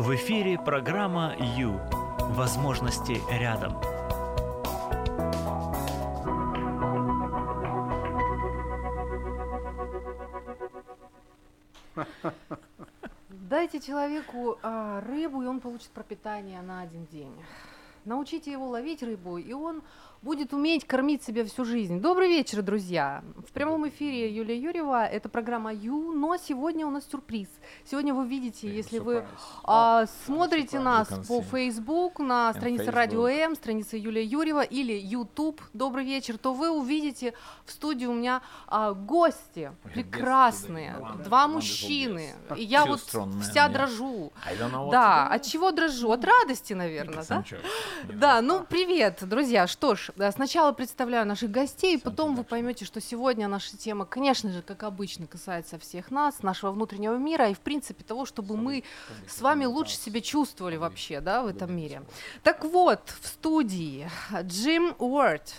В эфире программа «Ю». Возможности рядом. Дайте человеку а, рыбу, и он получит пропитание на один день. Научите его ловить рыбу, и он будет уметь кормить себя всю жизнь. Добрый вечер, друзья! В прямом эфире Юлия Юрьева, это программа Ю, но сегодня у нас сюрприз. Сегодня вы видите, если вы а, смотрите нас по Facebook, на странице Радио М, странице Юлия Юрьева или YouTube, добрый вечер, то вы увидите в студии у меня а, гости прекрасные, два мужчины. И я вот вся дрожу. Да, от чего дрожу? От радости, наверное, да? Да, ну привет, друзья. Что ж, сначала представляю наших гостей, потом вы поймете, что сегодня наша тема, конечно же, как обычно, касается всех нас, нашего внутреннего мира и, в принципе, того, чтобы мы с вами лучше себя чувствовали вообще, да, в этом мире. Так вот, в студии Джим Уорд,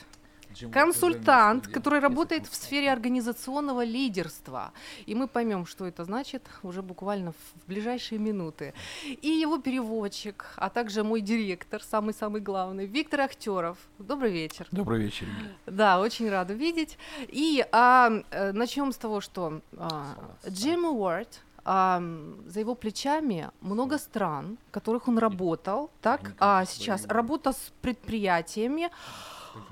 консультант, который работает в сфере организационного лидерства. И мы поймем, что это значит уже буквально в ближайшие минуты. И его переводчик, а также мой директор, самый-самый главный, Виктор Ахтеров. Добрый вечер. Добрый вечер. Да, очень рада видеть. И а, э, начнем с того, что а, Джим Уорд, а, за его плечами много стран, в которых он работал, так, а сейчас работа с предприятиями,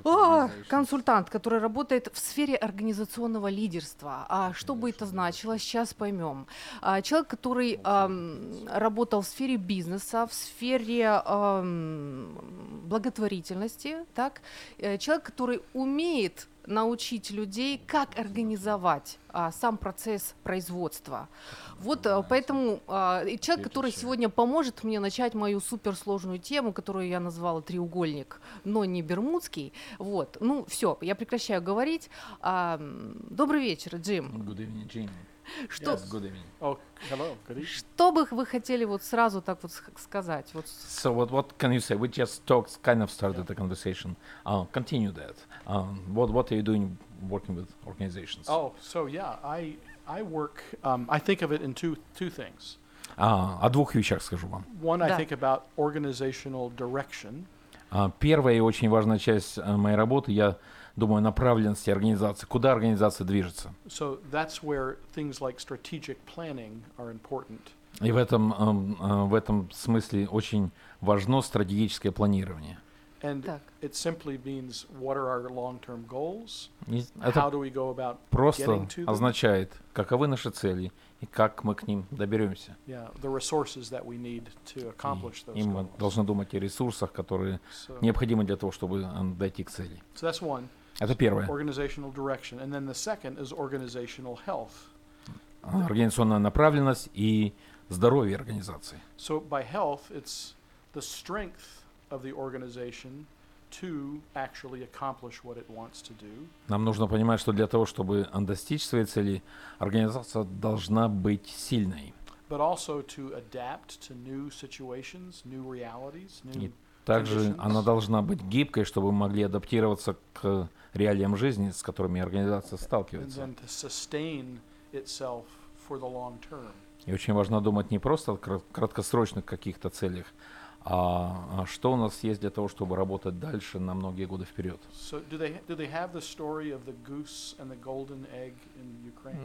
о, консультант, который работает в сфере организационного лидерства. А что бы это значило, сейчас поймем. А, человек, который эм, работал в сфере бизнеса, в сфере эм, благотворительности, так? Э, человек, который умеет научить людей, как организовать а, сам процесс производства. Вот а, поэтому а, человек, который сегодня поможет мне начать мою суперсложную тему, которую я назвала треугольник, но не бермудский. Вот, ну все, я прекращаю говорить. А, добрый вечер, Джим. Good evening, Jim. Что, Yes, good evening. Oh, hello. Good evening. что бы вы хотели вот сразу так вот ск- сказать? Вот So what what can you say? We just talked, kind of started the conversation. Uh, continue that. Um, what what are you doing working with organizations? Oh, so yeah, I I work. Um, I think of it in two two things. А, о двух вещах скажу вам. One, I Да. think about organizational direction, А, Первая и очень важная часть э, моей работы, я думаю, направленности организации. Куда организация движется? so that's where things like strategic planning are important. И в этом, эм, э, в этом смысле очень важно стратегическое планирование. And Так. it simply means what are our long-term goals? И How это do we go about просто getting to them? означает, каковы наши цели и как мы к ним доберемся. Yeah, the resources that we need to accomplish those И мы goals. должны думать о ресурсах, которые So, необходимы для того, чтобы э, дойти к цели. so that's one, Это первое. А, Организационная направленность и здоровье организации. So by health, it's the strength of the organization to actually accomplish what it wants to do. Нам нужно понимать, что для того, чтобы э, достичь своей цели, организация должна быть сильной. but also to adapt to new situations, new realities, new также conditions. она должна быть гибкой, чтобы мы могли адаптироваться к реалиям жизни, с которыми организация сталкивается. И очень важно думать не просто о кра- краткосрочных каких-то целях, а а что у нас есть для того, чтобы работать дальше на многие годы вперед. So do they do they?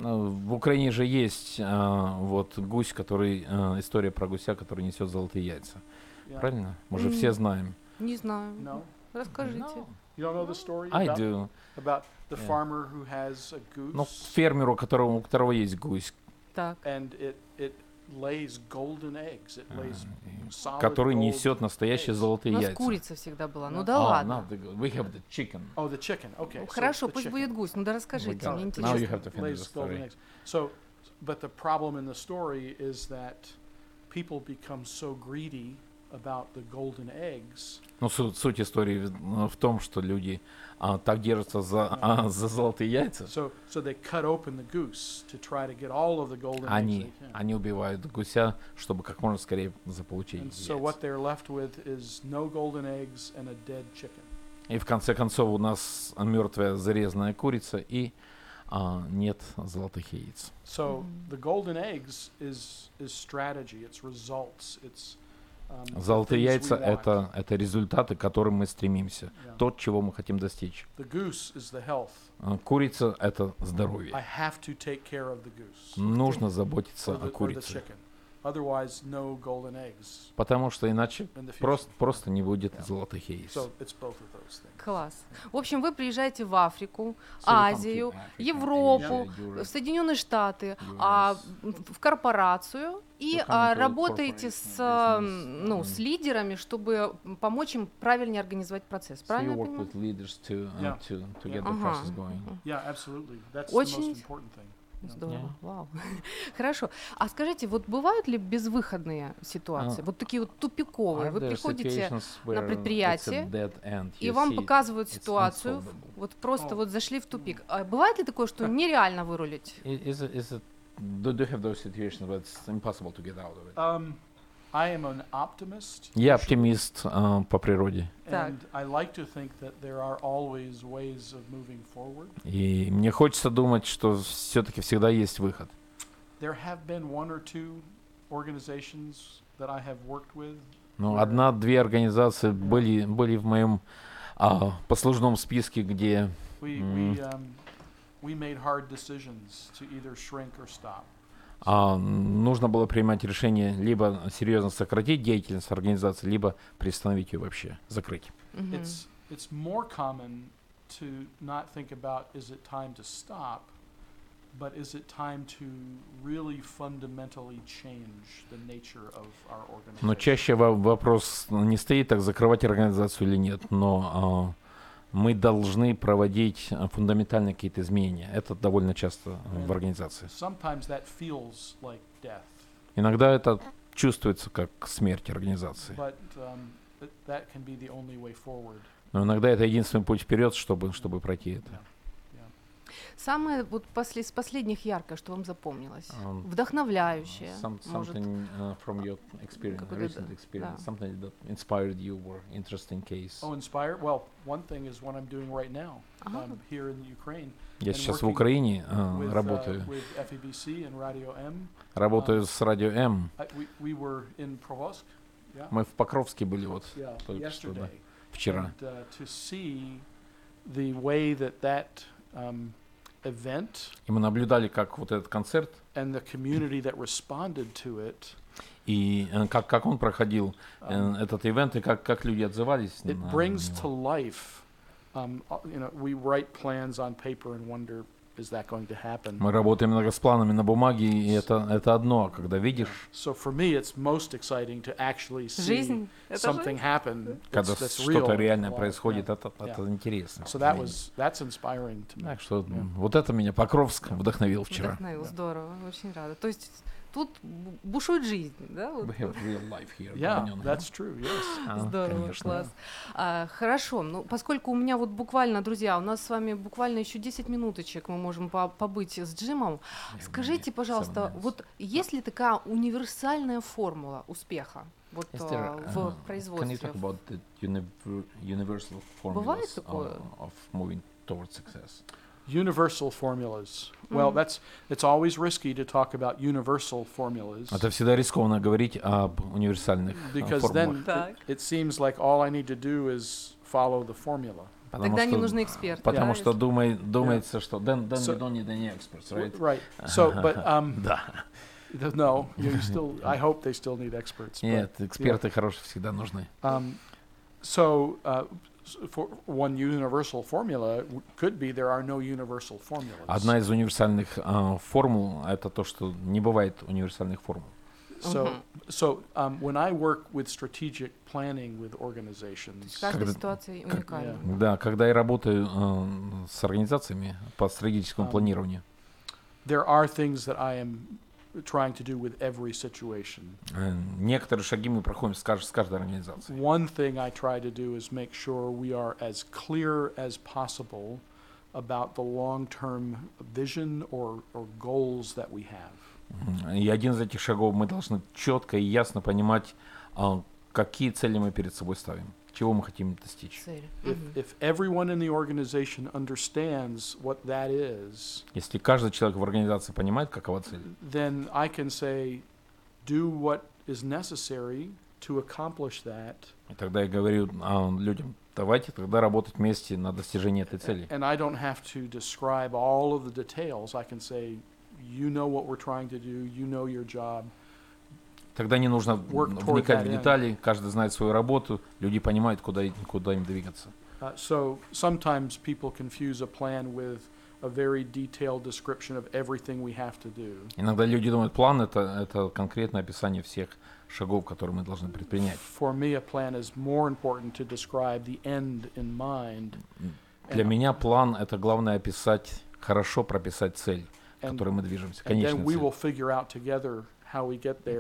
Ну, В Украине же есть а, вот гусь, который а, история про гуся, который несет золотые яйца. Правильно? Мы же все знаем. не знаю. No, Расскажите. No, you don't know the story I about, do. about the Yeah. farmer who has a goose Ну, фермеру, у которого, у которого есть гусь, Так. and it it lays golden eggs. It а, lays solid который несет настоящие eggs. У золотые нас яйца. курица всегда была. Ну Да. да А, ладно. now the- we have the chicken. Oh, the chicken. Okay. Ну, so Хорошо, the пусть chicken будет гусь. Ну да расскажите, мне it. Now you интересно. have to finish the story. So, but the problem in the story is that people become so greedy about the golden eggs Ну, суть, суть истории в, том, что люди а, так держатся за, а, за золотые яйца, So, so they cut open the goose to try to get all of the golden eggs они, they can. они убивают гуся, чтобы как можно скорее заполучить And so яйца. what they're left with is no golden eggs and a dead chicken. И в конце концов у нас мертвая зарезанная курица и а, нет золотых яиц. So the golden eggs is is strategy. It's results. It's um, Золотые яйца это, это результаты, к которым мы стремимся. Yeah. То, чего мы хотим достичь. А, Курица это здоровье. Нужно заботиться о курице. Chicken. Otherwise, no golden eggs Потому что иначе in the future. просто, просто не будет Yeah. золотых яиц. So it's both of those things. Класс. В общем, вы приезжаете в Африку, So Азию, Европу, в Соединенные Штаты, а, в корпорацию и come а, работаете с, business, ну, с лидерами, чтобы помочь им правильнее организовать процесс. So Правильно я понимаю? to, uh, Yeah. to, to Yeah. Очень- Здорово, Yeah. вау. Хорошо. А скажите, вот бывают ли безвыходные ситуации? А, вот такие вот тупиковые. Вы приходите a предприятие, и вам see показывают ситуацию, unsolvable. вот просто О. вот зашли в тупик. А бывает ли такое, что нереально вырулить? Is it, is it, do you have those situations where it's impossible to get out of it? Um, I am an optimist. Я оптимист а, по природе. Так. And I like to think that there are always ways of moving forward. И мне хочется думать, что все-таки всегда есть выход. There have been one or two organizations that I have worked with. Ну, одна-две организации были, были в моем а, послужном списке, где We, we, um, we made hard decisions to either shrink or stop. А, нужно было принимать решение либо серьезно сократить деятельность организации, либо приостановить ее вообще, закрыть. Мгм. It's, it's more common to not think about is it time to stop, but is it time to really fundamentally change the nature of our organization? Но чаще во- вопрос не стоит, так закрывать организацию или нет, но а, мы должны проводить а, фундаментальные какие-то изменения. Это довольно часто а, в организации. Like Иногда это чувствуется как смерть организации. but um. Но иногда это единственный путь вперед, чтобы, чтобы пройти это. Самое вот после, из последних яркое, что вам запомнилось? Um, Вдохновляющее. Some, может. something uh, from your experience, Какой-то, recent да, experience, да. something that inspired you or interesting case. Oh, inspire? Well, one thing is what I'm doing right now Ага. um, here in Ukraine Я сейчас в Украине а, with, uh, работаю. with FEBC and Radio M. Работаю с радио М. We, we were in Provosk, yeah, Мы в Покровске были вот yeah, только что, да, yesterday. вчера. And, uh, to see the way that that um, event И мы наблюдали, как вот этот концерт and the community that responded to it, и э, как, как он проходил, э, um, этот ивент, и как, как люди отзывались it на brings него. to life. Um, uh, you know, we write plans on paper and wonder, Мы работаем иногда с планами на бумаге, и это, это одно, а когда видишь, Жизнь. Это жизнь. когда что-то реальное происходит, это, это интересно. Так что вот это меня Покровск вдохновил вчера. Вдохновил, здорово, очень рада. То есть тут бу- бушует жизнь, да? вот? We have real life here. Yeah, that's true. Yes. А, Здорово, конечно. класс. А, хорошо, ну поскольку у меня вот буквально, друзья, у нас с вами буквально еще 10 минуточек мы можем по- побыть с Джимом. Yeah, Скажите, пожалуйста, вот есть ли такая универсальная формула успеха вот Is а, в uh, Can you производстве? talk about the univer- universal Бывает formulas такое? of, of moving towards success? Universal formulas. Well, Mhm. that's it's always risky to talk about universal formulas Это всегда рискованно говорить об универсальных э, because формулах. then Так. it, it seems like all I need to do is follow the formula. Потому Тогда не что- нужны эксперты. Потому да, что если- думай, думается, что then, then So- you don't need any experts, W- right? Right. So, but um, Да. th- no, you still. I hope they still need experts. but- Нет, эксперты хорошие всегда нужны. Um, so, uh, s- for one universal formula w- could be there are no universal formulas. Одна из универсальных а, формул — это то, что не бывает универсальных формул. So, Мгм. so um, when I work with strategic planning with organizations, каждая Когда- ситуация как- уникальна. Да, когда я работаю а, с организациями по стратегическому Ам. планированию, there are things that I am trying to do with every situation. э, некоторые шаги мы проходим с, кажд- с каждой организацией. One thing I try to do is make sure we are as clear as possible about the long-term vision or, or goals that we have. Мгм. И один из этих шагов мы должны четко и ясно понимать, а, какие цели мы перед собой ставим. Чего мы хотим достичь. Цель. If, Мгм. if everyone in the organization understands what that is, Если каждый человек в организации понимает, какова цель, then I can say, do what is necessary to accomplish that. и тогда я говорю а, людям, давайте тогда работать вместе на достижении этой цели. And I don't have to describe all of the details. I can say, you know what we're trying to do, you know your job. Тогда не нужно вникать в детали, каждый знает свою работу, люди понимают, куда, куда им двигаться. Uh, so sometimes people confuse a plan with a very detailed description of everything we have to do. Иногда люди думают, план это, это конкретное описание всех шагов, которые мы должны предпринять. For me, a plan is more important to describe the end in mind. Для меня план это главное описать, хорошо прописать цель, к которой мы движемся, we цель.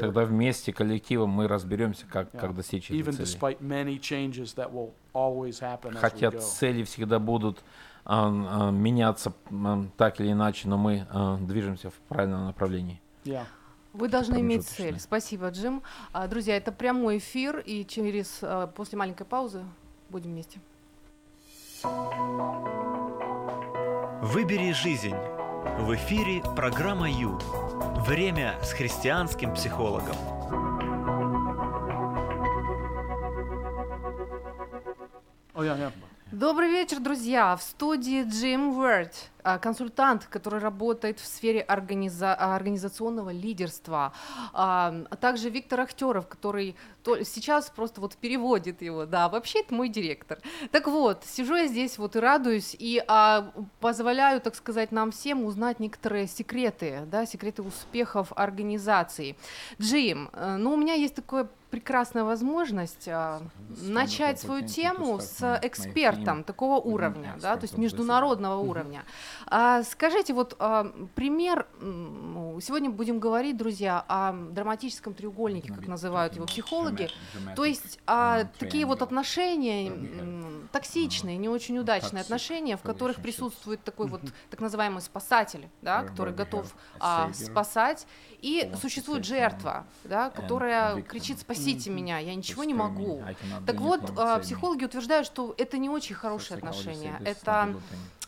Тогда вместе, коллективом мы разберемся, как, Yeah. как достичь этой even цели. despite many changes that will always happen as we Хотя go. цели всегда будут а, а, меняться м, так или иначе, но мы а, движемся в правильном направлении. Yeah. Вы должны иметь цель. Спасибо, Джим. А, друзья, это прямой эфир, и через а, после маленькой паузы будем вместе. Выбери жизнь. В эфире программа Ю. Время с христианским психологом. Добрый вечер, друзья! В студии Джим Уэрт, консультант, который работает в сфере организа- а, организационного лидерства, а а также Виктор Ахтеров, который то- сейчас просто вот переводит его, да, вообще это мой директор. Так вот, сижу я здесь вот и радуюсь, и а, позволяю, так сказать, нам всем узнать некоторые секреты, да, секреты успехов организации. Джим, э, ну у меня есть такое прекрасная возможность а, начать свою тему с экспертом такого уровня, да, то есть международного уровня. А, скажите, вот а, пример, ну, сегодня будем говорить, друзья, о драматическом треугольнике, как называют его психологи, то есть а, такие вот отношения токсичные, не очень удачные toxic отношения, в которых присутствует такой вот так называемый спасатель, да, Where- который готов а, спасать, и существует жертва, да, которая кричит «спасите меня, я ничего не могу». Так вот, а, психологи утверждают, что это не очень хорошие отношения, это,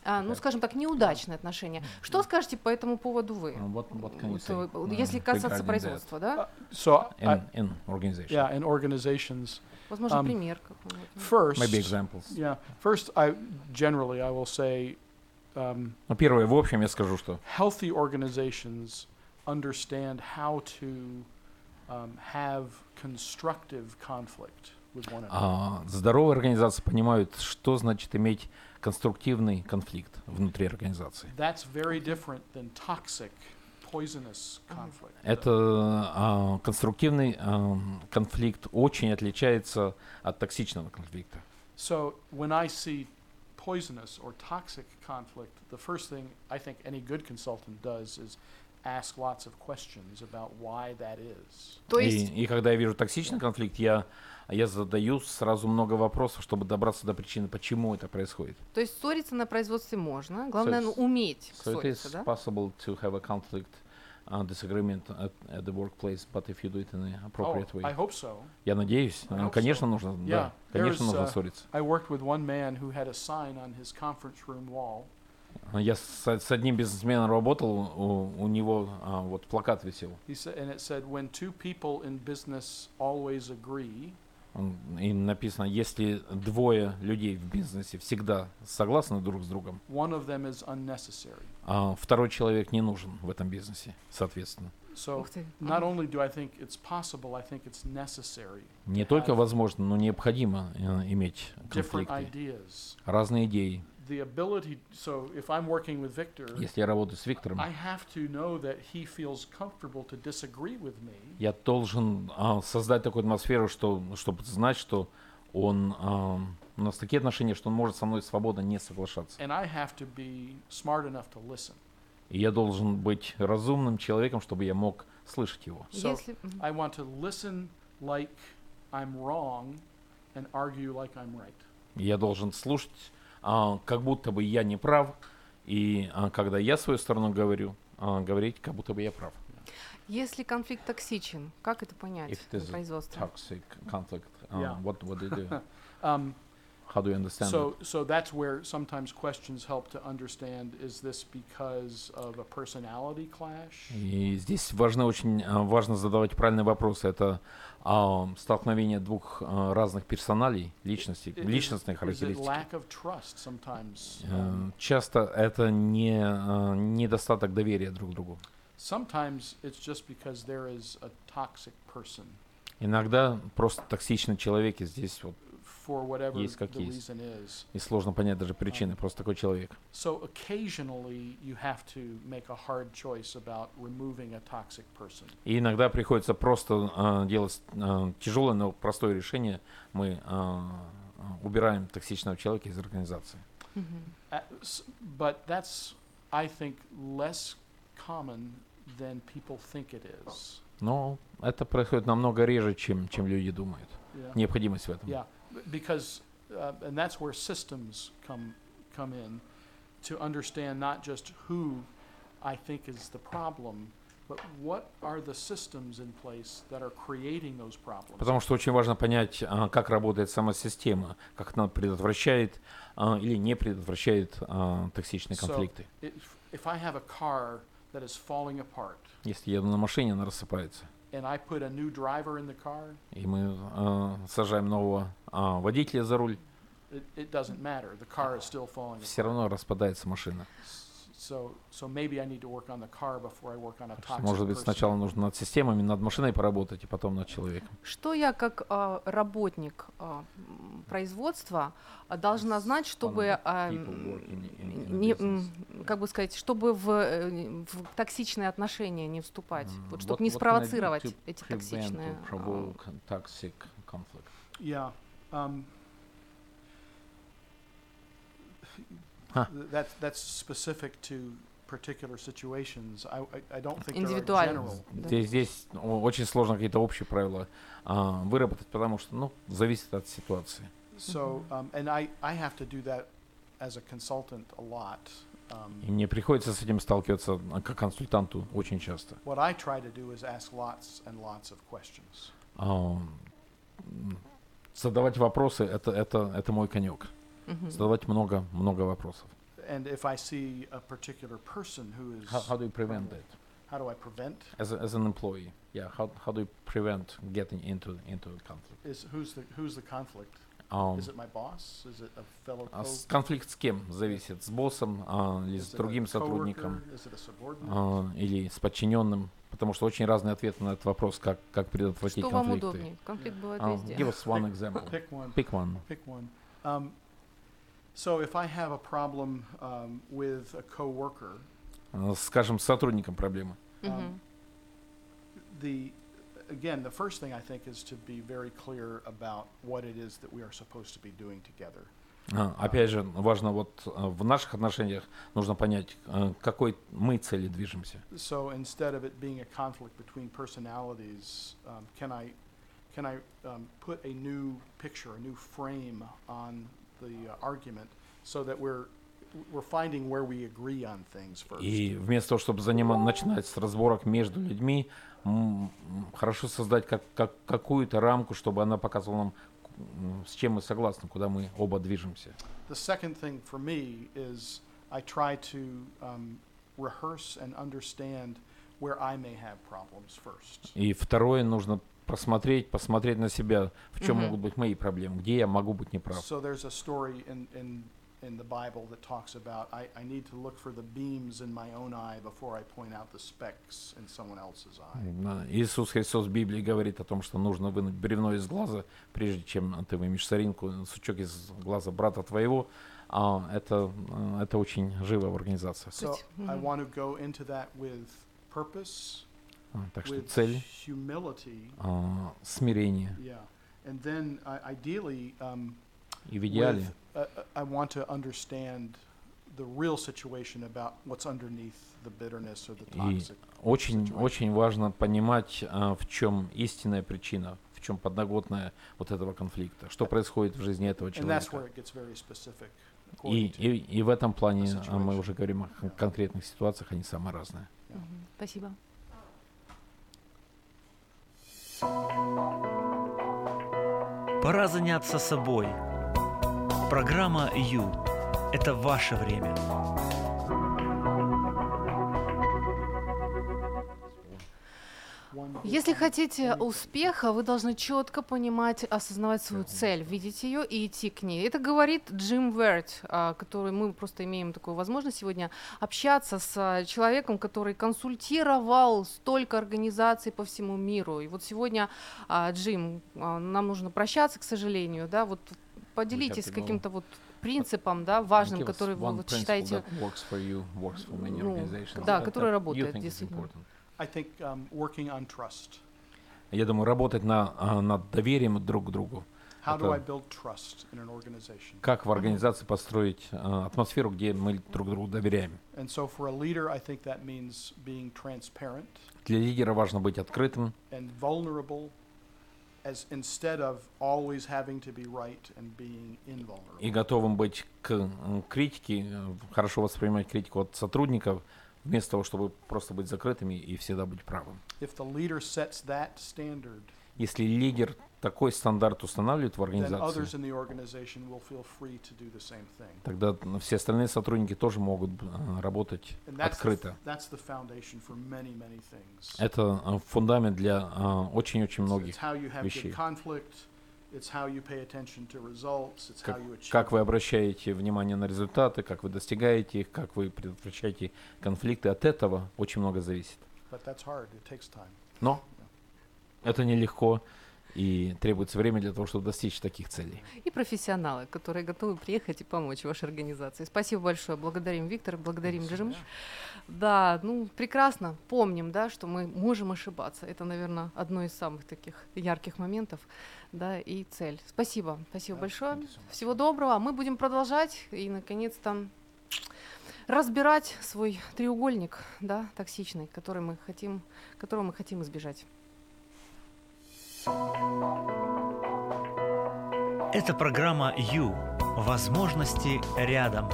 ну, скажем так, неудачные отношения. Что скажете по этому поводу вы? Uh, what- what can you say, э, uh, Если касаться производства, да? So I, In, in organization. yeah, in organizations, Возможно, um, пример какой-нибудь. first, Maybe examples. yeah, first, I generally I will say, um, Ну, первое, в общем, я скажу, что healthy organizations understand how to um, have constructive conflict. А, здоровые организации понимают, что значит иметь конструктивный конфликт внутри организации. Это а, конструктивный а, конфликт очень отличается от токсичного конфликта. So when I see poisonous or toxic conflict, the first thing I think any good consultant does is ask lots of questions about why that is. То и, есть, и когда я вижу токсичный конфликт, я, я задаю сразу много вопросов, чтобы добраться до причины, почему это происходит. то есть ссориться на производстве можно, главное it's- ну, уметь So it ссориться, is да? possible to have a conflict, uh, disagreement at, at the workplace, but if you do it in Oh, appropriate way. I hope so. Я надеюсь, I ну, hope конечно, so. нужно, Yeah, да, конечно, there's, нужно uh, ссориться. I worked with one man who had a sign on his conference room wall. Я с, с одним бизнесменом работал, у, у него а, вот плакат висел, He said, and it said, "When two people in business always agree, Он- и написано, если двое людей в бизнесе всегда согласны друг с другом, one of them is unnecessary." а второй человек не нужен в этом бизнесе, соответственно. So not only do I think it's possible, I think it's necessary. Не только возможно, но необходимо э, иметь different конфликты, ideas. разные идеи. The ability. So if I'm working with Victor, Если я работаю с Виктором, I have to know that he feels comfortable to disagree with me, я должен а, создать такую атмосферу, что, чтобы знать, что он а, у нас такие отношения, что он может со мной свободно не соглашаться. and I have to be smart enough to listen. И я должен быть разумным человеком, чтобы я мог слышать его. So Если. I want to listen like I'm wrong and argue like I'm right. Я должен слушать, как будто бы я не прав, и а, когда я свою сторону говорю, а, говорить, как будто бы я прав. Если конфликт токсичен, как это понять If на a производстве? Toxic conflict. Uh, Yeah. What what do you do? Um, How do you understand so, it? so that's where sometimes questions help to understand, is this because of a personality clash? И здесь важно очень а, важно задавать правильные вопросы. Это а, столкновение двух а, разных персоналей, личностей, it характеристик. lack of trust sometimes? Э, Um, Часто это не а, недостаток доверия друг к другу. Sometimes it's just because there is a toxic person Иногда просто токсичный человек, и здесь вот for whatever Есть как the есть. reason is. и сложно понять даже причины, просто такой человек. So occasionally you have to make a hard choice about removing a toxic person. И иногда приходится просто а, делать а, тяжелое, но простое решение. Мы а, убираем токсичного человека из организации. Мгм. Uh, but that's, I think, less common than people think it is. Но это происходит намного реже, чем, чем люди думают. Yeah. Необходимость в этом. Yeah, because, uh, and that's where systems come, come in to understand not just who I think is the problem, but what are the systems in place that are creating those problems? Потому что очень важно понять, а, как работает сама система, как она предотвращает а, или не предотвращает а, токсичные So- конфликты. If, if I have a car that is falling apart Если еду на машине, она рассыпается. And I put a new driver in the car, И мы а, сажаем нового а, водителя за руль, все равно распадается машина. S- So, so maybe I need to work on the car before I work on a Так что, toxic Может быть, person. сначала нужно над системами, над машиной поработать, и потом над человеком. Что я как а, работник м, производства а, должна знать, чтобы м, не, как бы сказать, чтобы в, э, в токсичные отношения не вступать, М, вот, чтобы what- не спровоцировать to эти токсичные. toxic conflict? Yeah. Um, Huh. th- That's, that's specific to particular situations. I, I, I don't think there are Индивидуально. general. Да. Здесь, здесь о- очень сложно какие-то общие правила а, выработать, потому что, ну, зависит от ситуации. So, um, and I, I have to do that as a consultant a lot. Um, И мне приходится с этим сталкиваться а, как консультанту очень часто. What I try to do is ask lots and lots of questions. Задавать вопросы это, это, это мой конек. Мгм. Задавать много, много вопросов. And if I see a particular person who is, How, how do you prevent that? how do I prevent? As, a, as an employee, yeah, how, how do you prevent getting into, into a conflict? Is, who's the, who's the conflict? А, Is it my boss? Is it a fellow а co- с- конфликт с кем зависит? С боссом а, или с Is it a другим сотрудником? it а, или с подчиненным, потому что очень разные ответы на этот вопрос, как, как предотвратить Что вам конфликты. удобнее? Конфликт бывает А, везде. give us one example. Pick one. Pick one. Pick one. Um, so if I have a problem um, with a coworker, А, Скажем, с сотрудником проблемы. Мгм. the again, the first thing I think is to be very clear about what it is that we are supposed to be doing together. А, Опять же, важно вот а, в наших отношениях нужно понять, а, к какой мы цели движемся. So instead of it being a conflict between personalities, um, can I can I um, put a new picture, a new frame on the uh, argument, so that we're we're finding where we agree on things first. И вместо того, чтобы занима- начинать с разборок между людьми, хорошо создать как, как, какую-то рамку, чтобы она показывала нам, с чем мы согласны, куда мы оба движемся. The second thing for me is I try to um, rehearse and understand where I may have problems first. И второе, нужно просмотреть, посмотреть на себя, в чем Мгм. могут быть мои проблемы, где я могу быть неправ. So there's a story in, in, in the Bible that talks about I, I need to look for the beams in my own eye before I point out the specks in someone else's eye. Да, Иисус Христос в Библии говорит о том, что нужно вынуть бревно из глаза, прежде чем ты вымешь соринку, сучок из глаза брата твоего. А, это, а, это очень живо в организациях. So I want to go into that with purpose, так что цель, а, смирение. um, И в идеале with, uh, uh, I want to understand the real situation about what's underneath the bitterness or the И toxic. очень, очень важно понимать, а, в чем истинная причина, в чем подноготная вот этого конфликта, что происходит в жизни этого человека. И, и, и в этом плане а, мы уже говорим о кон- конкретных ситуациях, они самые разные. Спасибо. Пора заняться собой. Программа «Ю» – это ваше время. Если хотите успеха, вы должны четко понимать, осознавать свою цель, видеть ее и идти к ней. Это говорит Джим Верт, а, который мы просто имеем такую возможность сегодня общаться с а, человеком, который консультировал столько организаций по всему миру. И вот сегодня, а, Джим, нам нужно прощаться, к сожалению, да, вот поделитесь каким-то вот принципом, да, важным, который вы вот считаете, you, Ну, да, который работает, действительно. important. I think um, working on trust. Я думаю, работать на, а, над доверием друг к другу. How do I build trust in an organization? Как в организации построить а, атмосферу, где мы друг другу доверяем. And so for a leader, I think that means being transparent Для лидера важно быть открытым, and vulnerable as instead of always having to be right and being invulnerable. и готовым быть к критике, э, хорошо воспринимать критику от сотрудников, вместо того, чтобы просто быть закрытыми и всегда быть правым. If the leader sets that standard, Если лидер такой стандарт устанавливает в организации, тогда все остальные сотрудники тоже могут э, работать открыто. Это э, фундамент для э, очень-очень многих. вещей. Как, вы обращаете внимание на результаты, как вы достигаете их, как вы предотвращаете конфликты. От этого очень много зависит. Но это нелегко и требуется время для того, чтобы достичь таких целей. и профессионалы, которые готовы приехать и помочь вашей организации. Спасибо большое. Благодарим Виктор, благодарим Джим. Да, ну прекрасно. Помним, да, что мы можем ошибаться. Это, наверное, одно из самых таких ярких моментов, да, и цель. Спасибо, спасибо Да, большое. Всего доброго. А Мы будем продолжать и, наконец-то, разбирать свой треугольник, да, токсичный, который мы хотим, которого мы хотим избежать. Это программа «Ю». Возможности рядом.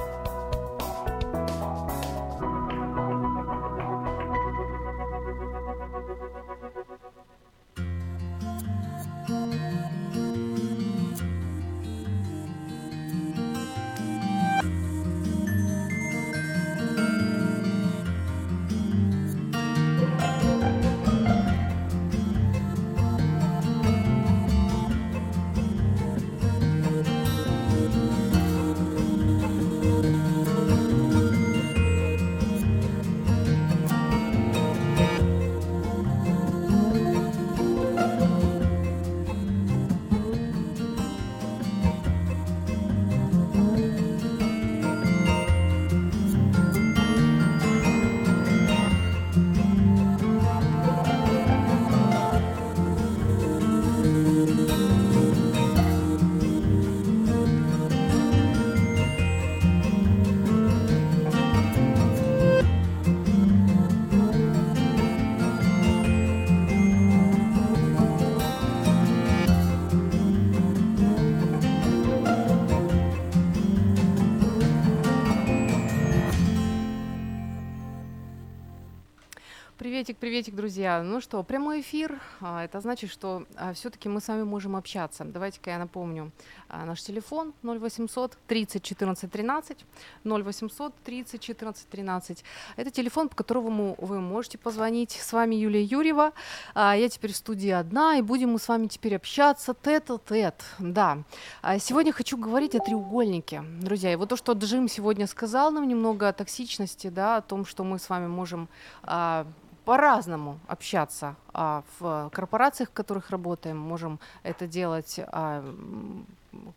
Приветик, приветик, друзья. Ну что, прямой эфир. А, Это значит, что все-таки мы с вами можем общаться. Давайте-ка я напомню а, наш телефон 0800 30 14 13. 0800 30 14 13. Это телефон, по которому вы можете позвонить. С вами Юлия Юрьева. А, Я теперь в студии одна, и будем мы с вами теперь общаться тет-а-тет. Да. А Сегодня хочу говорить о треугольнике, друзья. И вот то, что Джим сегодня сказал нам немного о токсичности, да, о том, что мы с вами можем а, по-разному общаться а, в корпорациях, в которых работаем, можем это делать, а,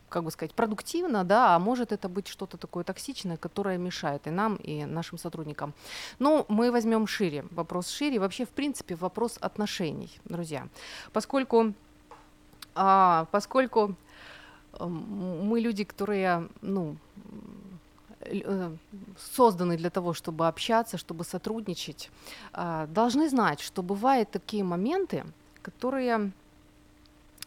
как бы сказать, продуктивно, да, а может это быть что-то такое токсичное, которое мешает и нам, и нашим сотрудникам. Ну, мы возьмем шире, вопрос шире, вообще, в принципе, вопрос отношений, друзья, поскольку, а, поскольку мы люди, которые, ну, созданы для того, чтобы общаться, чтобы сотрудничать, а, должны знать, что бывают такие моменты, которые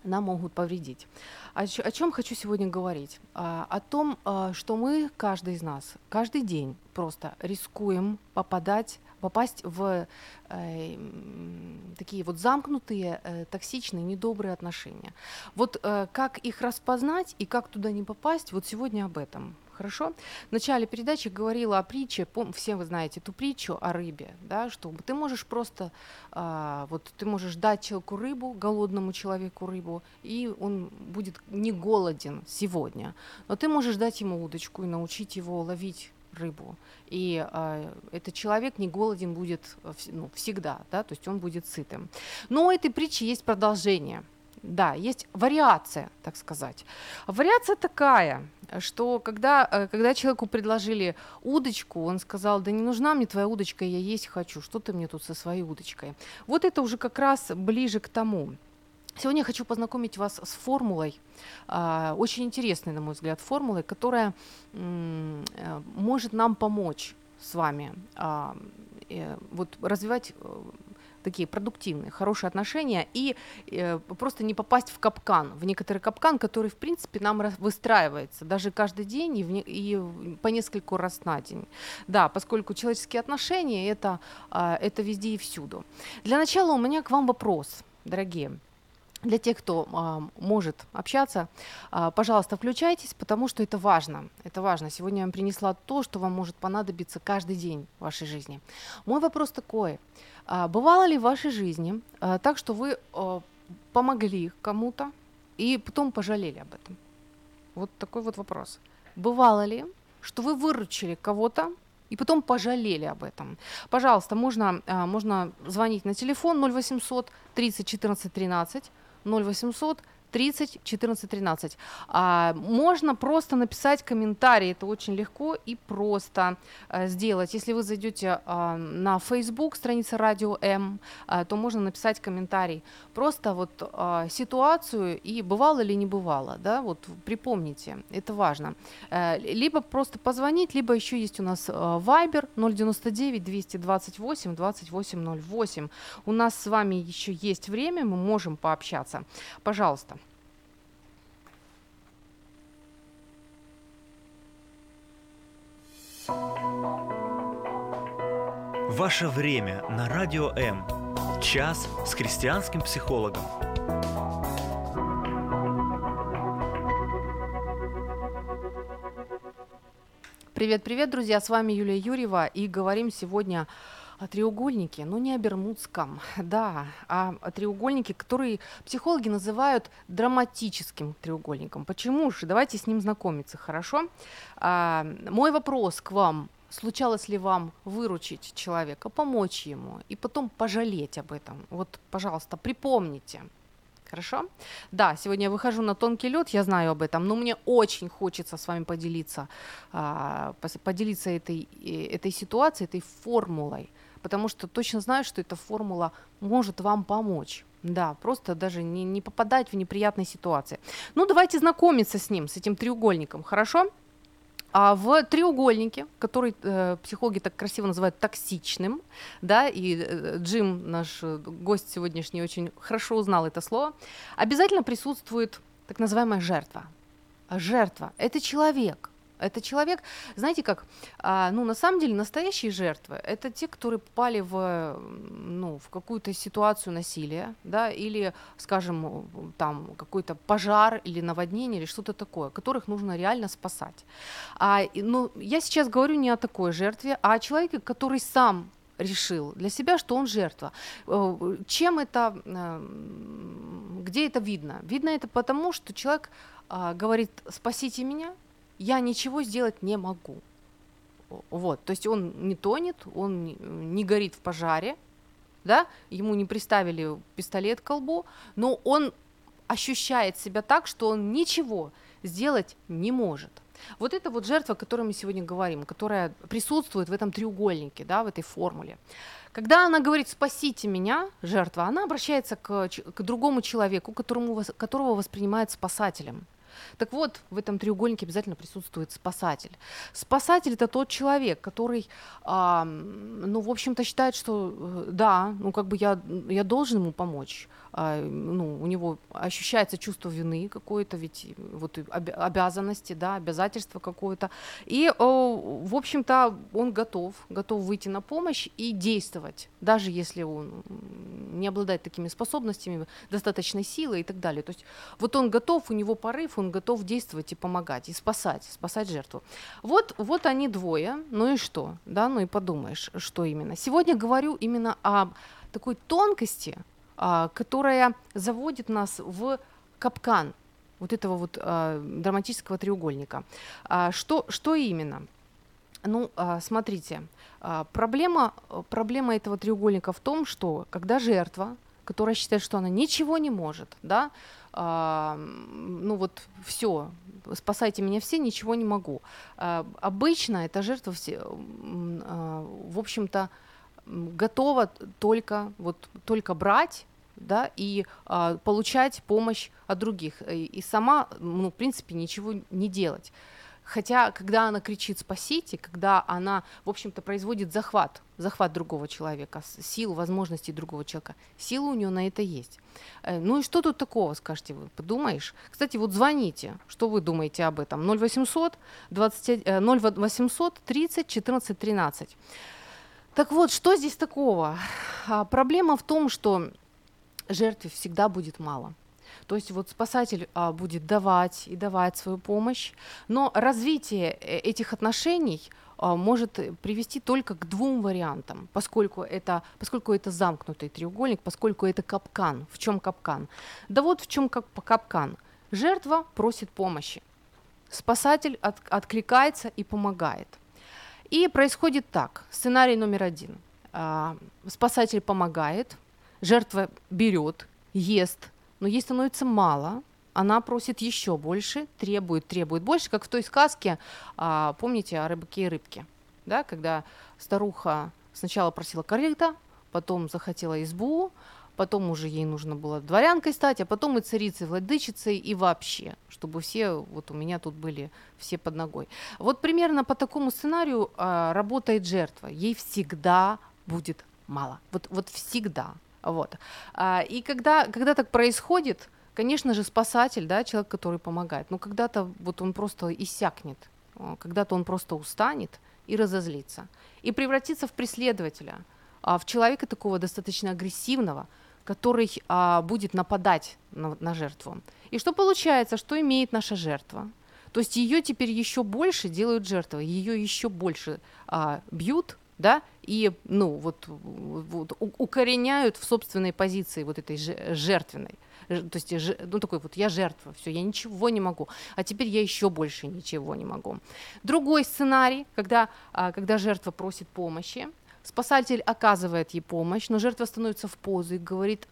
нам могут повредить. О, чё- о чем хочу сегодня говорить? А, о том, а, что мы, каждый из нас, каждый день просто рискуем попадать, попасть в э, такие вот замкнутые, э, токсичные, недобрые отношения. Вот э, как их распознать и как туда не попасть, вот сегодня об этом. Хорошо? В начале передачи говорила о притче, пом- все вы знаете эту притчу о рыбе, да, что ты можешь просто, а, вот ты можешь дать человеку рыбу, голодному человеку рыбу, и он будет не голоден сегодня, но ты можешь дать ему удочку и научить его ловить рыбу, и а, этот человек не голоден будет э, ну, всегда, да, то есть он будет сытым. Но у этой притчи есть продолжение. Да, есть вариация, так сказать. Вариация такая, что когда, э, когда человеку предложили удочку, он сказал, да не нужна мне твоя удочка, я есть хочу, что ты мне тут со своей удочкой. Вот это уже как раз ближе к тому. Сегодня я хочу познакомить вас с формулой, а, очень интересной, на мой взгляд, формулой, которая э, может нам помочь с вами а, э, вот развивать такие продуктивные, хорошие отношения и э, просто не попасть в капкан, в некоторый капкан, который, в принципе, нам выстраивается даже каждый день и, в и по нескольку раз на день. Да, поскольку человеческие отношения это, а, это везде и всюду. Для начала у меня к вам вопрос, дорогие. Для тех, кто а, может общаться, а, пожалуйста, включайтесь, потому что это важно. Это важно. Сегодня я вам принесла то, что вам может понадобиться каждый день в вашей жизни. Мой вопрос такой. А, бывало ли в вашей жизни а, так, что вы а, помогли кому-то и потом пожалели об этом? Вот такой вот вопрос. Бывало ли, что вы выручили кого-то и потом пожалели об этом? Пожалуйста, можно, можно звонить на телефон 0800 30 14 13 0800 30 14 13. А, можно просто написать комментарий, это очень легко и просто а, сделать. Если вы зайдете а, на Facebook, страница Радио М, а, то можно написать комментарий. Просто вот а, ситуацию и бывало или не бывало, да, вот припомните, это важно. Э, либо просто позвонить, либо еще есть у нас э, Viber 099 228 2808. У нас с вами еще есть время, мы можем пообщаться. Пожалуйста. Ваше время на Радио М. Час с христианским психологом. Привет, привет, друзья! С вами Юлия Юрьева и говорим сегодня о треугольнике, но не о бермудском, да, а о треугольнике, который психологи называют драматическим треугольником. Почему же? Давайте с ним знакомиться, хорошо? А, мой вопрос к вам. Случалось ли вам выручить человека, помочь ему и потом пожалеть об этом? Вот, пожалуйста, припомните. Хорошо? Да, сегодня я выхожу на тонкий лед, я знаю об этом, но мне очень хочется с вами поделиться, а, поделиться этой, э, этой ситуацией, этой формулой, потому что точно знаю, что эта формула может вам помочь. Да, просто даже не, не попадать в неприятные ситуации. Ну, давайте знакомиться с ним, с этим треугольником, хорошо? А в треугольнике, который э, психологи так красиво называют токсичным, да, и э, Джим, наш э, гость сегодняшний, очень хорошо узнал это слово, обязательно присутствует так называемая жертва. Жертва – это человек. Это человек, знаете как, а, ну на самом деле настоящие жертвы – это те, которые попали в, ну, в какую-то ситуацию насилия, да, или, скажем, там какой-то пожар или наводнение или что-то такое, которых нужно реально спасать. А, ну, я сейчас говорю не о такой жертве, а о человеке, который сам решил для себя, что он жертва. Э, Чем это, э, где это видно? Видно это потому, что человек а, говорит, спасите меня, я ничего сделать не могу. Вот, то есть он не тонет, он не, горит в пожаре, да, ему не приставили пистолет к колбу, но он ощущает себя так, что он ничего сделать не может. Вот это вот жертва, о которой мы сегодня говорим, которая присутствует в этом треугольнике, да, в этой формуле. Когда она говорит «спасите меня», жертва, она обращается к, к другому человеку, которому, которого воспринимает спасателем. Так вот, в этом треугольнике обязательно присутствует спасатель. Спасатель это тот человек, который, а, ну, в общем-то, считает, что э, да, ну, как бы я, я должен ему помочь. А, ну, у него ощущается чувство вины какое-то, ведь вот обязанности, да, обязательства какое-то. И, в общем-то, он готов, готов выйти на помощь и действовать, даже если он не обладает такими способностями, достаточной силой и так далее. То есть вот он готов, у него порыв, он готов действовать и помогать, и спасать, спасать жертву. Вот, вот они двое, ну и что, да, ну и подумаешь, что именно. Сегодня говорю именно о такой тонкости, а, которая заводит нас в капкан вот этого вот а, драматического треугольника. А, что, что именно? Ну, смотрите, проблема, проблема этого треугольника в том, что когда жертва, которая считает, что она ничего не может, да, ну вот все, спасайте меня все, ничего не могу. обычно эта жертва, в общем-то, готова только, вот, только брать да, и а, получать помощь от других, и сама, ну, в принципе, ничего не делать. Хотя, когда она кричит «спасите», когда она, в общем-то, производит захват, захват другого человека, сил, возможностей другого человека, сила у нее на это есть. Э, ну и что тут такого, скажете вы, подумаешь? Кстати, вот звоните, что вы думаете об этом? 0800, 20, 0800 30 14 13. Так вот, что здесь такого? А, проблема в том, что жертве всегда будет мало. То есть вот спасатель а, будет давать и давать свою помощь, но развитие э, этих отношений а, может привести только к двум вариантам, поскольку это, поскольку это замкнутый треугольник, поскольку это капкан. В чем капкан? Да вот в чем капкан. Жертва просит помощи, спасатель от, откликается и помогает. И происходит так. Сценарий номер один. А, спасатель помогает, Жертва берет, ест, но ей становится мало, она просит еще больше, требует, требует больше, как в той сказке, а, помните, о рыбаке и рыбке, да, когда старуха сначала просила корыта, потом захотела избу, потом уже ей нужно было дворянкой стать, а потом и царицей, владычицей, и вообще, чтобы все, вот у меня тут были все под ногой. Вот примерно по такому сценарию а, работает жертва. Ей всегда будет мало. Вот, вот всегда. Вот. А, и когда, когда так происходит, конечно же, спасатель, да, человек, который помогает, но когда-то вот он просто иссякнет, когда-то он просто устанет и разозлится, и превратится в преследователя, а, в человека такого достаточно агрессивного, который а, будет нападать на, на жертву. И что получается, что имеет наша жертва? То есть ее теперь еще больше делают жертвой, ее еще больше а, бьют, да, и, ну, вот, вот укореняют в собственной позиции вот этой жертвенной. То есть, ну, такой вот, я жертва, все, я ничего не могу, а теперь я еще больше ничего не могу. Другой сценарий, когда, а, когда жертва просит помощи, спасатель оказывает ей помощь, но жертва становится в позу и говорит,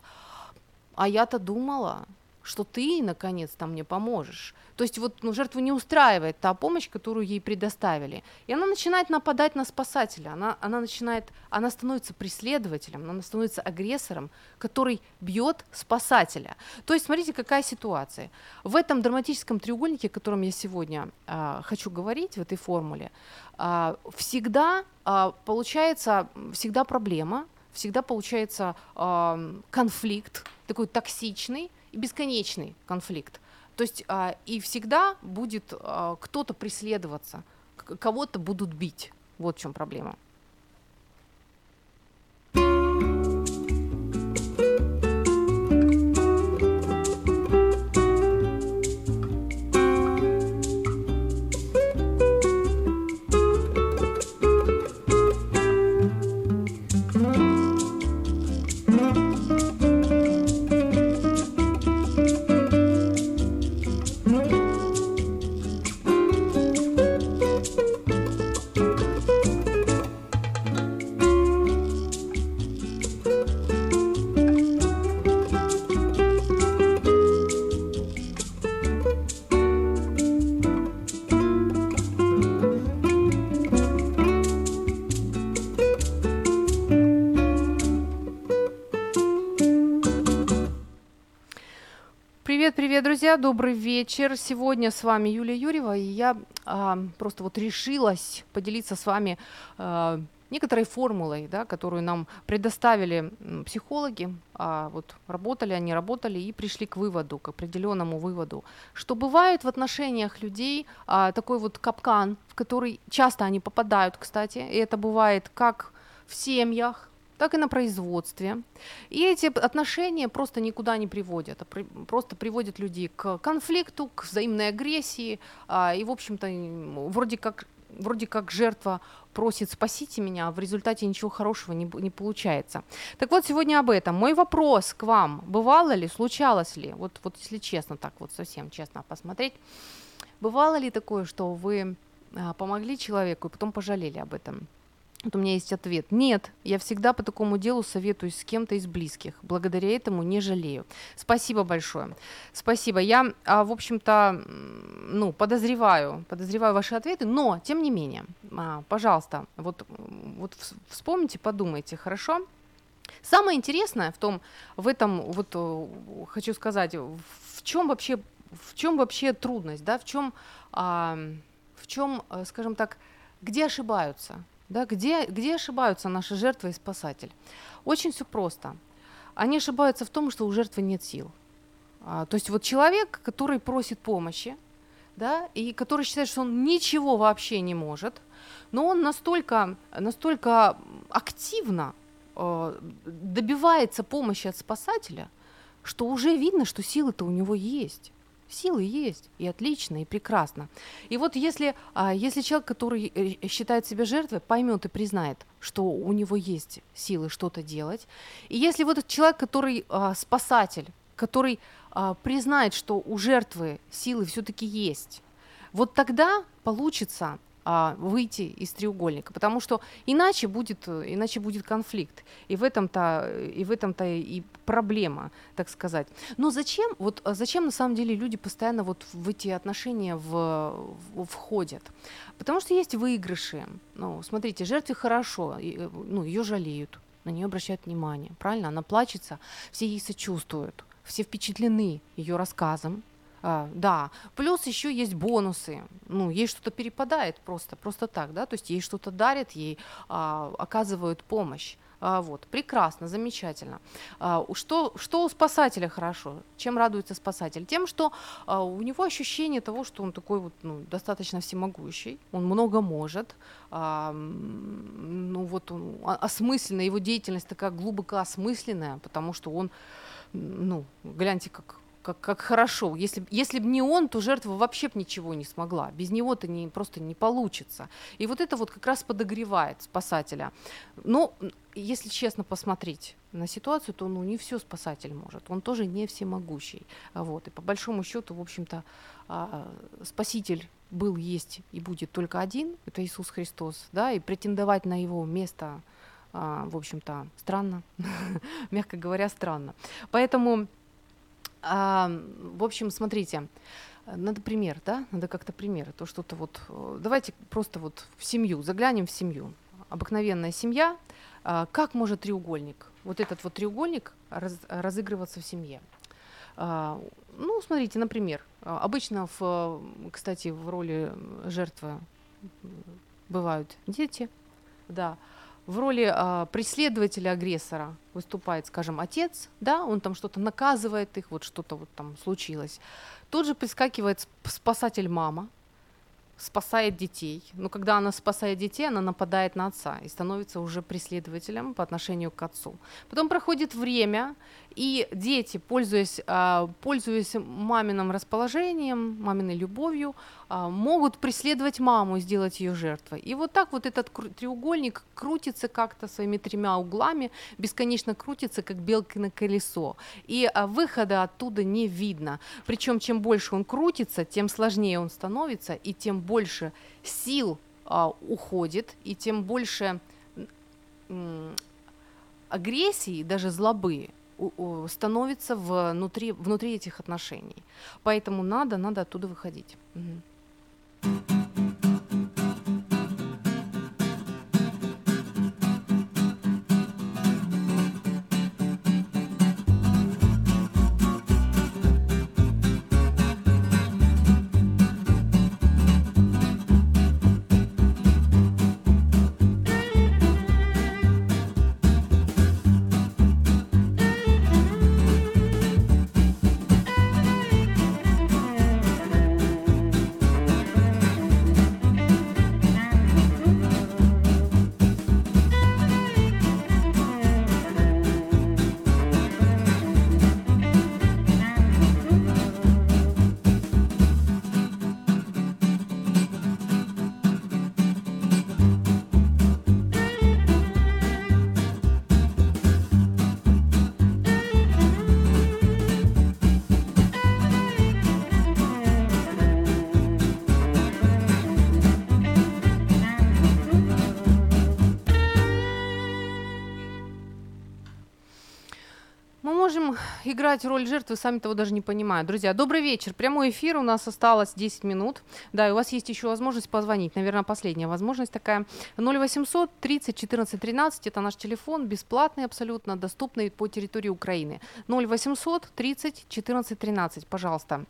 а я-то думала, что ты наконец-то мне поможешь. То есть вот ну, жертву не устраивает та помощь, которую ей предоставили. И она начинает нападать на спасателя, она, она начинает, она становится преследователем, она становится агрессором, который бьет спасателя. То есть смотрите, какая ситуация. В этом драматическом треугольнике, о котором я сегодня э, хочу говорить, в этой формуле, э, всегда э, получается, всегда проблема, всегда получается э, конфликт, такой токсичный, бесконечный конфликт. То есть а, и всегда будет а, кто-то преследоваться, кого-то будут бить. Вот в чем проблема. Привет, друзья, добрый вечер. Сегодня с вами Юлия Юрьева, и я а, просто вот решилась поделиться с вами а, некоторой формулой, да, которую нам предоставили психологи, а, вот работали они, работали и пришли к выводу, к определенному выводу, что бывает в отношениях людей а, такой вот капкан, в который часто они попадают, кстати, и это бывает как в семьях, так и на производстве. И эти отношения просто никуда не приводят, а просто приводят людей к конфликту, к взаимной агрессии, а, и, в общем-то, вроде как вроде как жертва просит «спасите меня», а в результате ничего хорошего не, не получается. Так вот, сегодня об этом. Мой вопрос к вам. Бывало ли, случалось ли, вот, вот если честно, так вот совсем честно посмотреть, бывало ли такое, что вы а, помогли человеку и потом пожалели об этом? Вот у меня есть ответ. Нет, я всегда по такому делу советуюсь с кем-то из близких. Благодаря этому не жалею. Спасибо большое. Спасибо. Я, а, в общем-то, ну, подозреваю, подозреваю ваши ответы, но, тем не менее, а, пожалуйста, вот, вот вспомните, подумайте, хорошо? Самое интересное в том, в этом, вот э, хочу сказать, в чем вообще, в чем вообще трудность, да, в чем, в чем, э, скажем так, где ошибаются да, где, где ошибаются наши жертвы и спасатель? Очень все просто. Они ошибаются в том, что у жертвы нет сил. А, то есть вот человек, который просит помощи, да, и который считает, что он ничего вообще не может, но он настолько, настолько активно э, добивается помощи от спасателя, что уже видно, что силы-то у него есть. Силы есть, и отлично, и прекрасно. И вот если, а, если человек, который э, считает себя жертвой, поймет и признает, что у него есть силы что-то делать, и если вот этот человек, который а, спасатель, который а, признает, что у жертвы силы все-таки есть, вот тогда получится а, выйти из треугольника, потому что иначе будет, иначе будет конфликт, и в этом-то, и в этом-то и проблема, так сказать. Но зачем, вот а зачем на самом деле люди постоянно вот в эти отношения в, в, входят? Потому что есть выигрыши. Ну, смотрите, жертве хорошо, и, ну, ее жалеют, на нее обращают внимание, правильно? Она плачется, все ей сочувствуют, все впечатлены ее рассказом, а, да, плюс еще есть бонусы. Ну, ей что-то перепадает просто, просто так, да, то есть ей что-то дарят, ей а, оказывают помощь. А, вот, прекрасно, замечательно. А, что, что у спасателя хорошо? Чем радуется спасатель? Тем, что а, у него ощущение того, что он такой вот ну, достаточно всемогущий, он много может, а, ну вот он, осмысленная, его деятельность такая глубоко осмысленная, потому что он, ну, гляньте, как как, как хорошо. Если, если бы не он, то жертва вообще бы ничего не смогла. Без него-то не, просто не получится. И вот это вот как раз подогревает спасателя. Но, если честно посмотреть на ситуацию, то ну, не все спасатель может. Он тоже не всемогущий. Вот. И по большому счету, в общем-то, а, спаситель был, есть и будет только один, это Иисус Христос, да, и претендовать на его место, а, в общем-то, странно, мягко говоря, странно. Поэтому а, в общем, смотрите, надо пример, да? Надо как-то пример. То что-то вот. Э, давайте просто вот в семью, заглянем в семью. Обыкновенная семья. А, как может треугольник, вот этот вот треугольник раз, разыгрываться в семье? А, ну, смотрите, например, а, обычно, в, кстати, в роли жертвы бывают дети, да в роли а, преследователя агрессора выступает, скажем, отец, да, он там что-то наказывает их, вот что-то вот там случилось. Тут же прискакивает спасатель мама, спасает детей. Но когда она спасает детей, она нападает на отца и становится уже преследователем по отношению к отцу. Потом проходит время, и дети, пользуясь, а, пользуясь маминым расположением, маминой любовью, а, могут преследовать маму сделать ее жертвой. И вот так вот этот треугольник крутится как-то своими тремя углами, бесконечно крутится, как белка на колесо. И а, выхода оттуда не видно. Причем чем больше он крутится, тем сложнее он становится, и тем больше сил уходит, и тем больше агрессии, даже злобы, становится внутри, внутри этих отношений. Поэтому надо, надо оттуда выходить. Угу. Играть роль жертвы, сами того даже не понимают. Друзья, добрый вечер. Прямой эфир, у нас осталось 10 минут. Да, и у вас есть еще возможность позвонить. Наверное, последняя возможность такая. 0800 30 14 13, это наш телефон, бесплатный абсолютно, доступный по территории Украины. 0800 30 14 13, пожалуйста.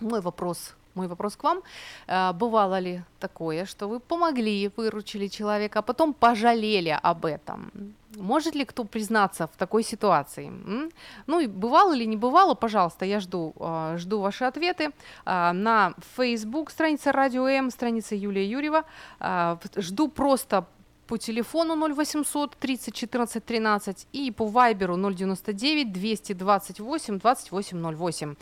Мой вопрос мой вопрос к вам. Э, бывало ли такое, что вы помогли, выручили человека, а потом пожалели об этом? Может ли кто признаться в такой ситуации? Ну и бывало или не бывало, пожалуйста, я жду, э, жду ваши ответы э, на Facebook, страница Радио М, страница Юлия Юрьева. Жду просто по телефону 0800 30 14 13 и по вайберу 099 228 2808.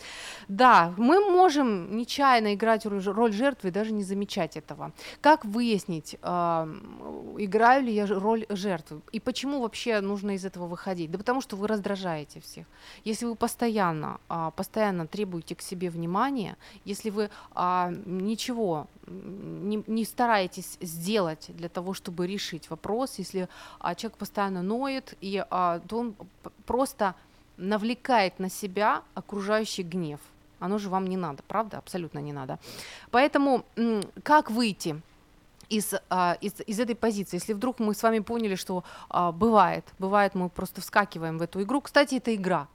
Да, мы можем нечаянно играть роль жертвы и даже не замечать этого. Как выяснить, э, играю ли я роль жертвы и почему вообще нужно из этого выходить? Да потому что вы раздражаете всех. Если вы постоянно, э, постоянно требуете к себе внимания, если вы э, ничего не, не стараетесь сделать для того, чтобы решить вопрос, если а, человек постоянно ноет, и а, то он просто навлекает на себя окружающий гнев. Оно же вам не надо, правда? Абсолютно не надо. Поэтому как выйти из, а, из, из этой позиции, если вдруг мы с вами поняли, что а, бывает, бывает, мы просто вскакиваем в эту игру. Кстати, это игра,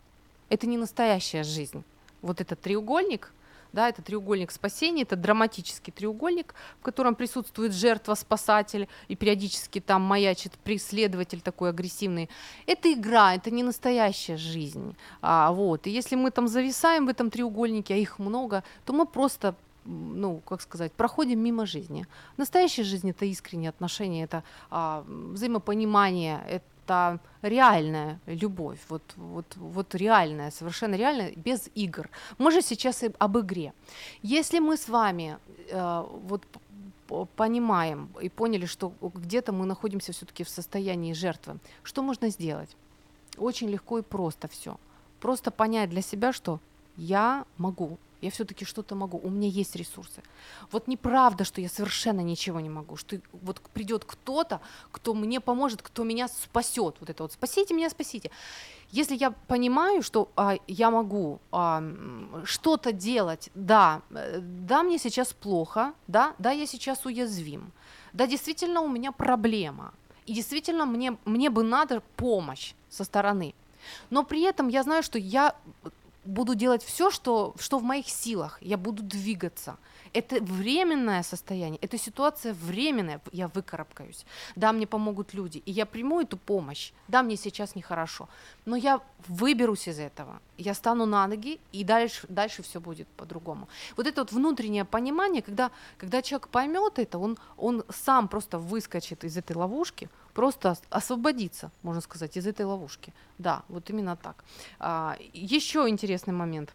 это не настоящая жизнь. Вот этот треугольник – да, это треугольник спасения, это драматический треугольник, в котором присутствует жертва, спасатель, и периодически там маячит преследователь такой агрессивный. Это игра, это не настоящая жизнь. А, вот. И если мы там зависаем в этом треугольнике, а их много, то мы просто ну, как сказать, проходим мимо жизни. Настоящая жизнь это искренние отношения, это а, взаимопонимание, это это реальная любовь, вот, вот, вот реальная, совершенно реальная, без игр. Мы же сейчас и об игре. Если мы с вами э, вот понимаем и поняли, что где-то мы находимся все-таки в состоянии жертвы, что можно сделать? Очень легко и просто все. Просто понять для себя, что я могу, я все-таки что-то могу, у меня есть ресурсы. Вот неправда, что я совершенно ничего не могу, что вот придет кто-то, кто мне поможет, кто меня спасет, вот это вот спасите меня, спасите. Если я понимаю, что а, я могу а, что-то делать, да, э, да, мне сейчас плохо, да, да, я сейчас уязвим, да, действительно у меня проблема, и действительно мне, мне бы надо помощь со стороны. Но при этом я знаю, что я буду делать все, что, что в моих силах, я буду двигаться. Это временное состояние, эта ситуация временная, я выкарабкаюсь. Да, мне помогут люди, и я приму эту помощь. Да, мне сейчас нехорошо, но я выберусь из этого, я стану на ноги, и дальше, дальше все будет по-другому. Вот это вот внутреннее понимание, когда, когда человек поймет это, он, он сам просто выскочит из этой ловушки, просто освободиться, можно сказать, из этой ловушки. Да, вот именно так. А, еще интересный момент.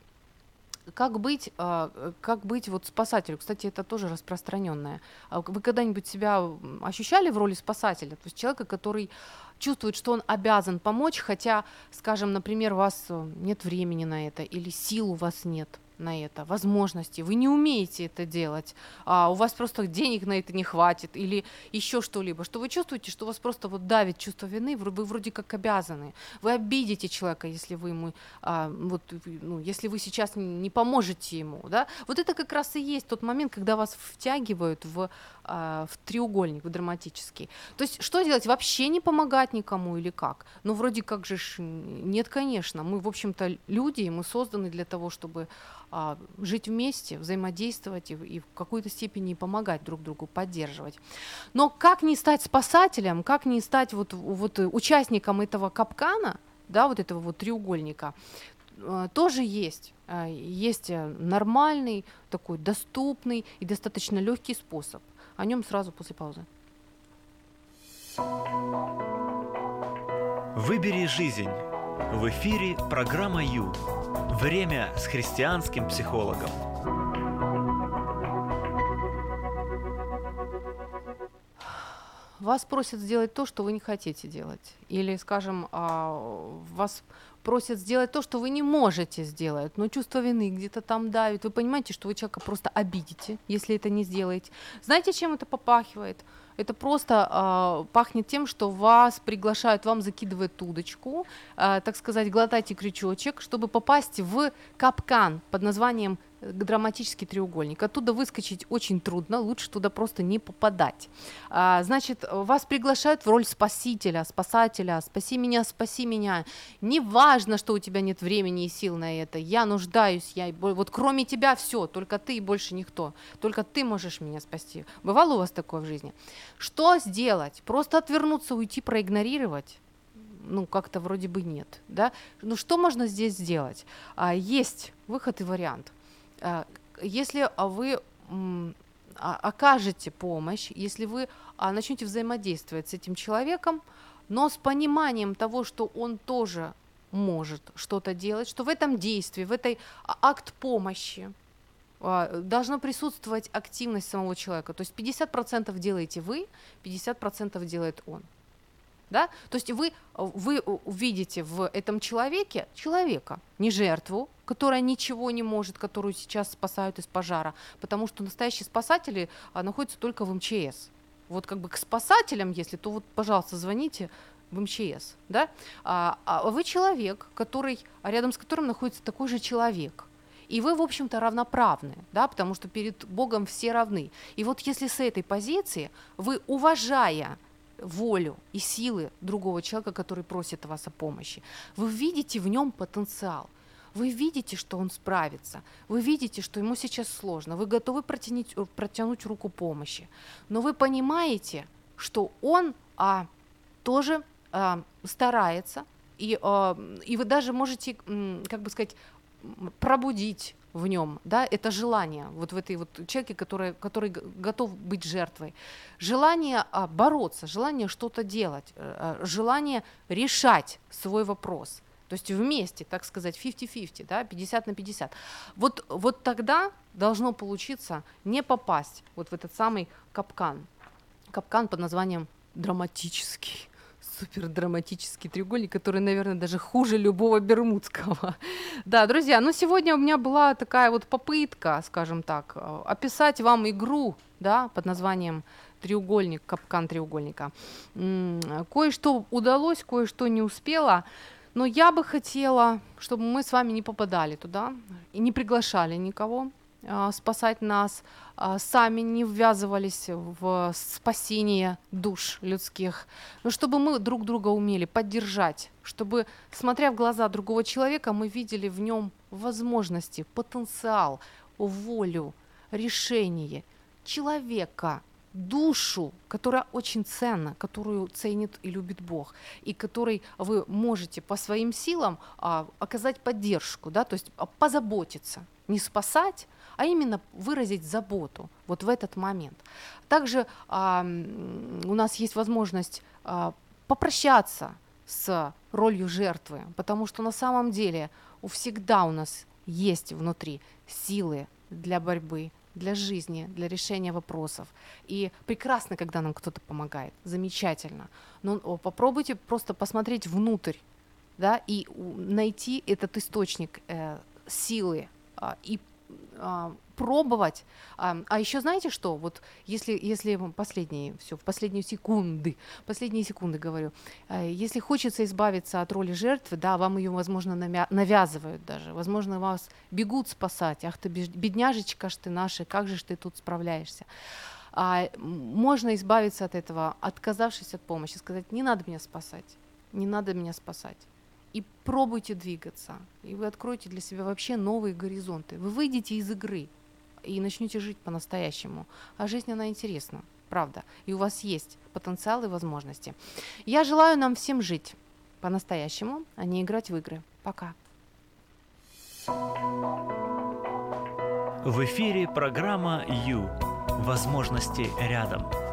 Как быть, а, как быть вот спасателю? Кстати, это тоже распространенное. А вы когда-нибудь себя ощущали в роли спасателя? То есть человека, который чувствует, что он обязан помочь, хотя, скажем, например, у вас э, нет времени на это или сил у вас нет на это, возможности, вы не умеете это делать, а у вас просто денег на это не хватит или еще что-либо, что вы чувствуете, что вас просто вот давит чувство вины, вы вроде как обязаны, вы обидите человека, если вы ему, а, вот, ну, если вы сейчас не поможете ему, да, вот это как раз и есть тот момент, когда вас втягивают в, а, в треугольник, в драматический. То есть что делать, вообще не помогать никому или как? Ну, вроде как же ж, нет, конечно, мы, в общем-то, люди, мы созданы для того, чтобы а, жить вместе, взаимодействовать и, и в какой-то степени помогать друг другу, поддерживать. Но как не стать спасателем, как не стать вот, вот участником этого капкана, да, вот этого вот треугольника, а, тоже есть. Есть э, нормальный, такой доступный и достаточно легкий способ. О нем сразу после паузы. Выбери жизнь. В эфире программа Ю. Время с христианским психологом. Вас просят сделать то, что вы не хотите делать. Или, скажем, а, вас просят сделать то, что вы не можете сделать, но чувство вины где-то там давит. Вы понимаете, что вы человека просто обидите, если это не сделаете. Знаете, чем это попахивает? Это просто а, пахнет тем, что вас приглашают, вам закидывают удочку, а, так сказать, глотайте крючочек, чтобы попасть в капкан под названием драматический треугольник. Оттуда выскочить очень трудно, лучше туда просто не попадать. А, значит, вас приглашают в роль спасителя, спасателя, спаси меня, спаси меня. Не важно, что у тебя нет времени и сил на это. Я нуждаюсь, я вот кроме тебя все, только ты и больше никто. Только ты можешь меня спасти. Бывало у вас такое в жизни? Что сделать? Просто отвернуться, уйти, проигнорировать? ну, как-то вроде бы нет, да. Ну, что можно здесь сделать? А, есть выход и вариант. Э, если вы окажете помощь, если вы а, начнете взаимодействовать с этим человеком, но с пониманием того, что он тоже может что-то делать, что в этом действии, в этой а, акт помощи а, должна присутствовать активность самого человека. То есть 50% делаете вы, 50% делает он. Да? То есть вы, вы увидите в этом человеке человека, не жертву, которая ничего не может, которую сейчас спасают из пожара, потому что настоящие спасатели а, находятся только в МЧС. Вот как бы к спасателям, если, то вот, пожалуйста, звоните в МЧС, да? А, а вы человек, который, рядом с которым находится такой же человек. И вы, в общем-то, равноправны, да, потому что перед Богом все равны. И вот если с этой позиции вы, уважая волю и силы другого человека, который просит вас о помощи. Вы видите в нем потенциал. Вы видите, что он справится. Вы видите, что ему сейчас сложно. Вы готовы протянуть, э, протянуть руку помощи. Но вы понимаете, что он а, тоже а, старается, и, а, и вы даже можете, как бы сказать, пробудить в нем, да, это желание, вот в этой вот человеке, который, который готов быть жертвой. Желание а, бороться, желание что-то делать, а, желание решать свой вопрос. То есть вместе, так сказать, 50-50, да, 50 на 50. Вот, вот тогда должно получиться не попасть вот в этот самый капкан. Капкан под названием драматический супер драматический треугольник, который, наверное, даже хуже любого бермудского. да, друзья, ну сегодня у меня была такая вот попытка, скажем так, э, описать вам игру, да, под названием треугольник, капкан треугольника. Кое-что удалось, кое-что не успела. Но я бы хотела, чтобы мы с вами не попадали туда и не приглашали никого а, спасать нас, сами не ввязывались в спасение душ людских, но чтобы мы друг друга умели поддержать, чтобы, смотря в глаза другого человека, мы видели в нем возможности, потенциал, волю, решение человека, душу, которая очень ценна, которую ценит и любит Бог, и которой вы можете по своим силам а, оказать поддержку, да, то есть а, позаботиться, не спасать, а именно выразить заботу вот в этот момент. Также а, у нас есть возможность а, попрощаться с ролью жертвы, потому что на самом деле у всегда у нас есть внутри силы для борьбы, для жизни, для решения вопросов. И прекрасно, когда нам кто-то помогает, замечательно. Но попробуйте просто посмотреть внутрь, да, и найти этот источник э, силы э, и пробовать. А, а еще знаете что? Вот если, если последние, все, в последние секунды, последние секунды говорю, э, если хочется избавиться от роли жертвы, да, вам ее, возможно, навязывают даже, возможно, вас бегут спасать, ах ты бедняжечка ж ты наша, как же ж ты тут справляешься. А, можно избавиться от этого, отказавшись от помощи, сказать, не надо меня спасать, не надо меня спасать и пробуйте двигаться, и вы откроете для себя вообще новые горизонты. Вы выйдете из игры, и начнете жить по-настоящему. А жизнь, она интересна, правда. И у вас есть потенциал и возможности. Я желаю нам всем жить по-настоящему, а не играть в игры. Пока. В эфире программа «Ю». Возможности рядом.